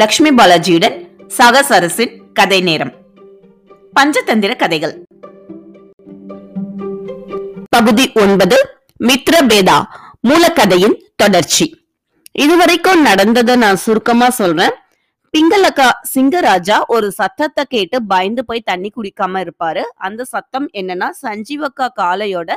லக்ஷ்மி பாலாஜியுடன் சாகசரசின் கதை நேரம். பஞ்சதந்திர கதைகள். பகுதி ஒன்பது மித்ரபேதா மூலக்கதையின் தொடர்ச்சி. இதுவரைக்கும் நடந்ததை நான் சுருக்கமா சொல்றேன். பிங்களக்கா சிங்கராஜா ஒரு சத்தத்தை கேட்டு பயந்து போய் தண்ணி குடிக்காம இருப்பாரு. அந்த சத்தம் என்னன்னா சஞ்சீவக்கா காளையோட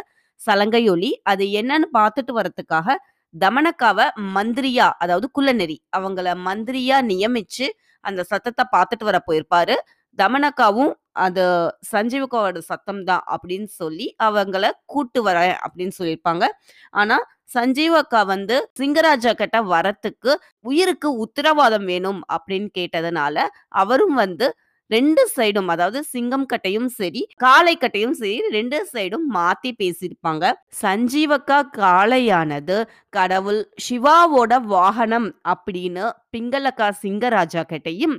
சலங்கையொலி அது என்னன்னு பார்த்துட்டு வரதுக்காக தமனக்காவை மந்திரியா அதாவது குள்ளநெறி அவங்கள மந்திரியா நியமிச்சு அந்த சத்தத்தை பார்த்துட்டு வர போயிருப்பாரு. தமனக்காவும் அது சஞ்சீவக்காவோட சத்தம் தான் அப்படின்னு சொல்லி அவங்கள கூட்டு வரேன் அப்படின்னு சொல்லியிருப்பாங்க. ஆனா சஞ்சீவக்கா வந்து சிங்கராஜா கிட்ட வரத்துக்கு உயிருக்கு உத்தரவாதம் வேணும் அப்படின்னு கேட்டதுனால அவரும் வந்து ரெண்டு சைடும் அதாவது சிங்கம் கட்டையும் சரி காளை கட்டையும் சரி ரெண்டு சைடும் மாத்தி பேசியிருப்பாங்க. சஞ்சீவக்கா காளையானது கடவுள் சிவாவோட வாகனம் அப்படின்னு பிங்களக்கா சிங்கராஜா கிட்டையும்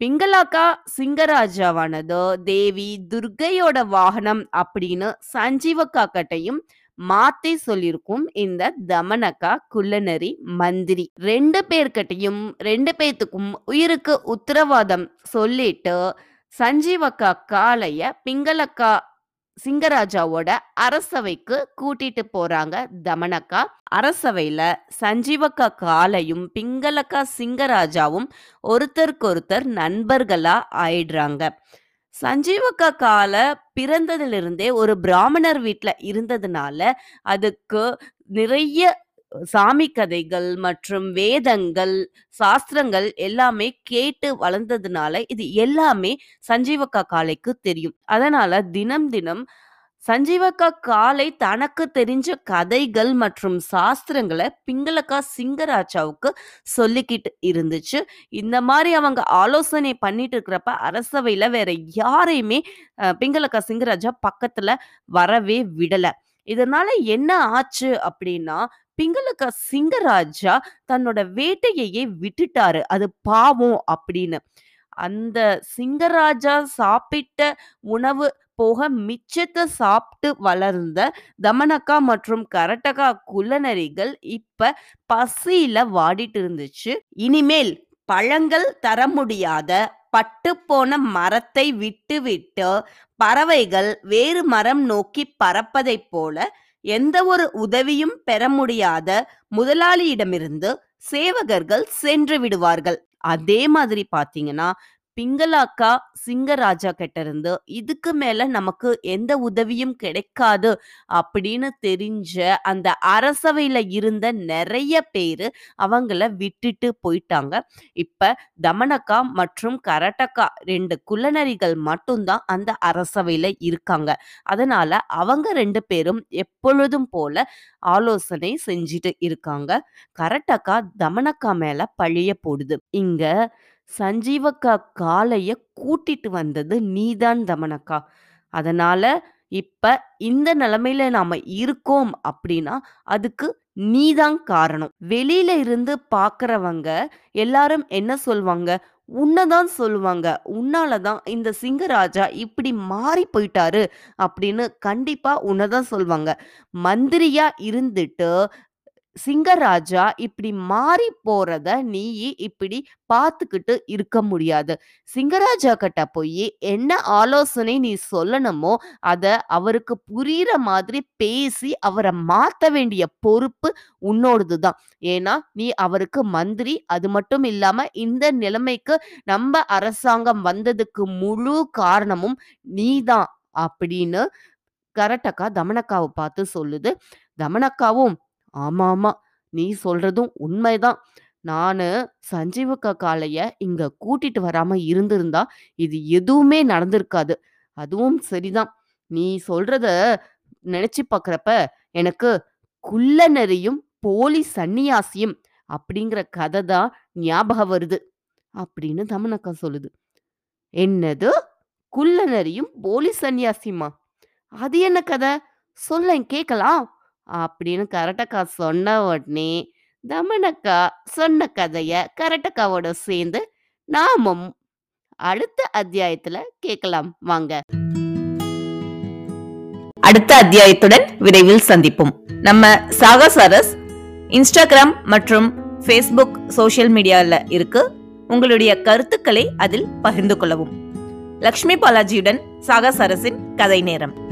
பிங்களாக்கா சிங்கராஜாவானது தேவி துர்கையோட வாகனம் அப்படின்னு சஞ்சீவக்கா கிட்டையும் மாத்தி சொல்லியிருக்கும் இந்த தமனக்கா குள்ளநரி மந்திரி. ரெண்டு பேர்கிட்டையும் ரெண்டு பேர்த்துக்கும் உயிருக்கு உத்தரவாதம் சொல்லிட்டு சஞ்சீவக்கா காலைய பிங்களக்கா சிங்கராஜாவோட அரசவைக்கு கூட்டிட்டு போறாங்க தமனக்கா அரசவையில. சஞ்சீவக்கா காளையும் பிங்களக்கா சிங்கராஜாவும் ஒருத்தருக்கொருத்தர் நண்பர்களா ஆயிடுறாங்க. சஞ்சீவக்கா கால பிறந்ததிலிருந்தே ஒரு பிராமணர் வீட்டில் இருந்ததுனால அதுக்கு நிறைய சாமி கதைகள் மற்றும் வேதங்கள் சாஸ்திரங்கள் எல்லாமே கேட்டு வளர்ந்ததுனால இது எல்லாமே சஞ்சீவக்கா காளைக்கு தெரியும். அதனால தினம் தினம் சஞ்சீவக்கா காலை தனக்கு தெரிஞ்ச கதைகள் மற்றும் சாஸ்திரங்களை பிங்களக்கா சிங்கராஜாவுக்கு சொல்லிக்கிட்டு இருந்துச்சு. இந்த மாதிரி அவங்க ஆலோசனை பண்ணிட்டு இருக்கிறப்ப அரசவையில வேற யாரையுமே பிங்களக்கா சிங்கராஜா பக்கத்துல வரவே விடல. இதனால என்ன ஆச்சு அப்படின்னா பிங்களக்கா சிங்கராஜா தன்னோட வேட்டையையே விட்டுட்டாரு. அது பாவம் அப்படின்னு. அந்த சிங்கராஜா சாப்பிட்ட உணவு போக மிச்சத்தை சாப்பிட்டு வளர்ந்த தமனக்கா மற்றும் கரட்டகா குள்ளநரிகள் இப்ப பசியில வாடிட்டு இருந்துச்சு. இனிமேல் பழங்கள் தர முடியாத பட்டுப்போன மரத்தை விட்டு விட்டு பறவைகள் வேறு மரம் நோக்கி பறப்பதைப் போல எந்த ஒரு உதவியும் பெற முடியாத முதலாளியிடமிருந்து சேவகர்கள் சென்று விடுவார்கள். அதே மாதிரி பாத்தீங்கன்னா பிங்களாக்கா சிங்கராஜா கிட்ட இருந்து இதுக்கு மேல நமக்கு எந்த உதவியும் கிடைக்காது அப்படின்னு தெரிஞ்ச அந்த அரசவையில இருந்த நிறைய பேரு அவங்கள விட்டுட்டு போயிட்டாங்க. இப்ப தமனக்கா மற்றும் கரட்டக்கா ரெண்டு குள்ளநரிகள் மட்டும்தான் அந்த அரசவையில இருக்காங்க. அதனால அவங்க ரெண்டு பேரும் எப்பொழுதும் போல ஆலோசனை செஞ்சுட்டு இருக்காங்க. கரட்டக்கா தமனக்கா மேல பழிய போடுது. இங்க சஞ்சீவக்கா காலைய கூட்டிட்டு வந்தது நீதான் தமனக்கா அதனால இப்ப இந்த நிலைமையில நாம இருக்கோம் அப்படின்னா அதுக்கு நீதான் காரணம். வெளியில இருந்து பாக்குறவங்க எல்லாரும் என்ன சொல்வாங்க? உன்னதான் சொல்லுவாங்க. உன்னாலதான் இந்த சிங்கராஜா இப்படி மாறி போயிட்டாரு அப்படின்னு கண்டிப்பா உன்னதான் சொல்வாங்க. மந்திரியா இருந்துட்டு சிங்கராஜா இப்படி மாறி போறத நீ இப்படி பார்த்துக்கிட்டு இருக்க முடியாது. சிங்கராஜா கிட்ட போய் என்ன ஆலோசனை நீ சொல்லணுமோ அத அவருக்கு புரியுற மாதிரி பேசி அவரை மாத்த வேண்டிய பொறுப்பு உன்னோடதுதான் ஏன்னா நீ அவருக்கு மந்திரி அது மட்டும் இல்லாம இந்த நிலைமைக்கு நம்ம அரசாங்கம் வந்ததுக்கு முழு காரணமும் நீதான் அப்படின்னு கரட்டக்கா தமனக்காவை பார்த்து சொல்லுது. தமனக்காவும் ஆமா ஆமா. நீ சொல்றதும் உண்மைதான். நானு சஞ்சீவக்கா காளைய இங்க கூட்டிட்டு வராம இருந்திருந்தா இது எதுவுமே நடந்திருக்காது. அதுவும் சரிதான். நீ சொல்றத நினைச்சு பார்க்கறப்ப எனக்கு குள்ளநரியும் போலி சன்னியாசியும் அப்படிங்கிற கதை தான் ஞாபகம் வருது அப்படின்னு தமனக்கா சொல்லுது. என்னது? குள்ளநரியும் போலி சன்னியாசியுமா? அது என்ன கதை? சொல்லேன் கேட்கலாம். அப்படின்னு கரட்டக்கா சொன்ன உடனே தமனக்கா சொன்ன கதைய கரட்டக்காவோட சேர்ந்து நாமும் அடுத்த அத்தியாயத்துல கேட்கலாம். வாங்க. அடுத்த அத்தியாயத்துடன் விரைவில் சந்திப்போம். நம்ம சாகசரஸ் இன்ஸ்டாகிராம் மற்றும் ஃபேஸ்புக் சோஷியல் மீடியாவில் இருக்கு. உங்களுடைய கருத்துக்களை அதில் பகிர்ந்து கொள்ளவும். லக்ஷ்மி பாலாஜியுடன் சாகா அரசின் கதை நேரம்.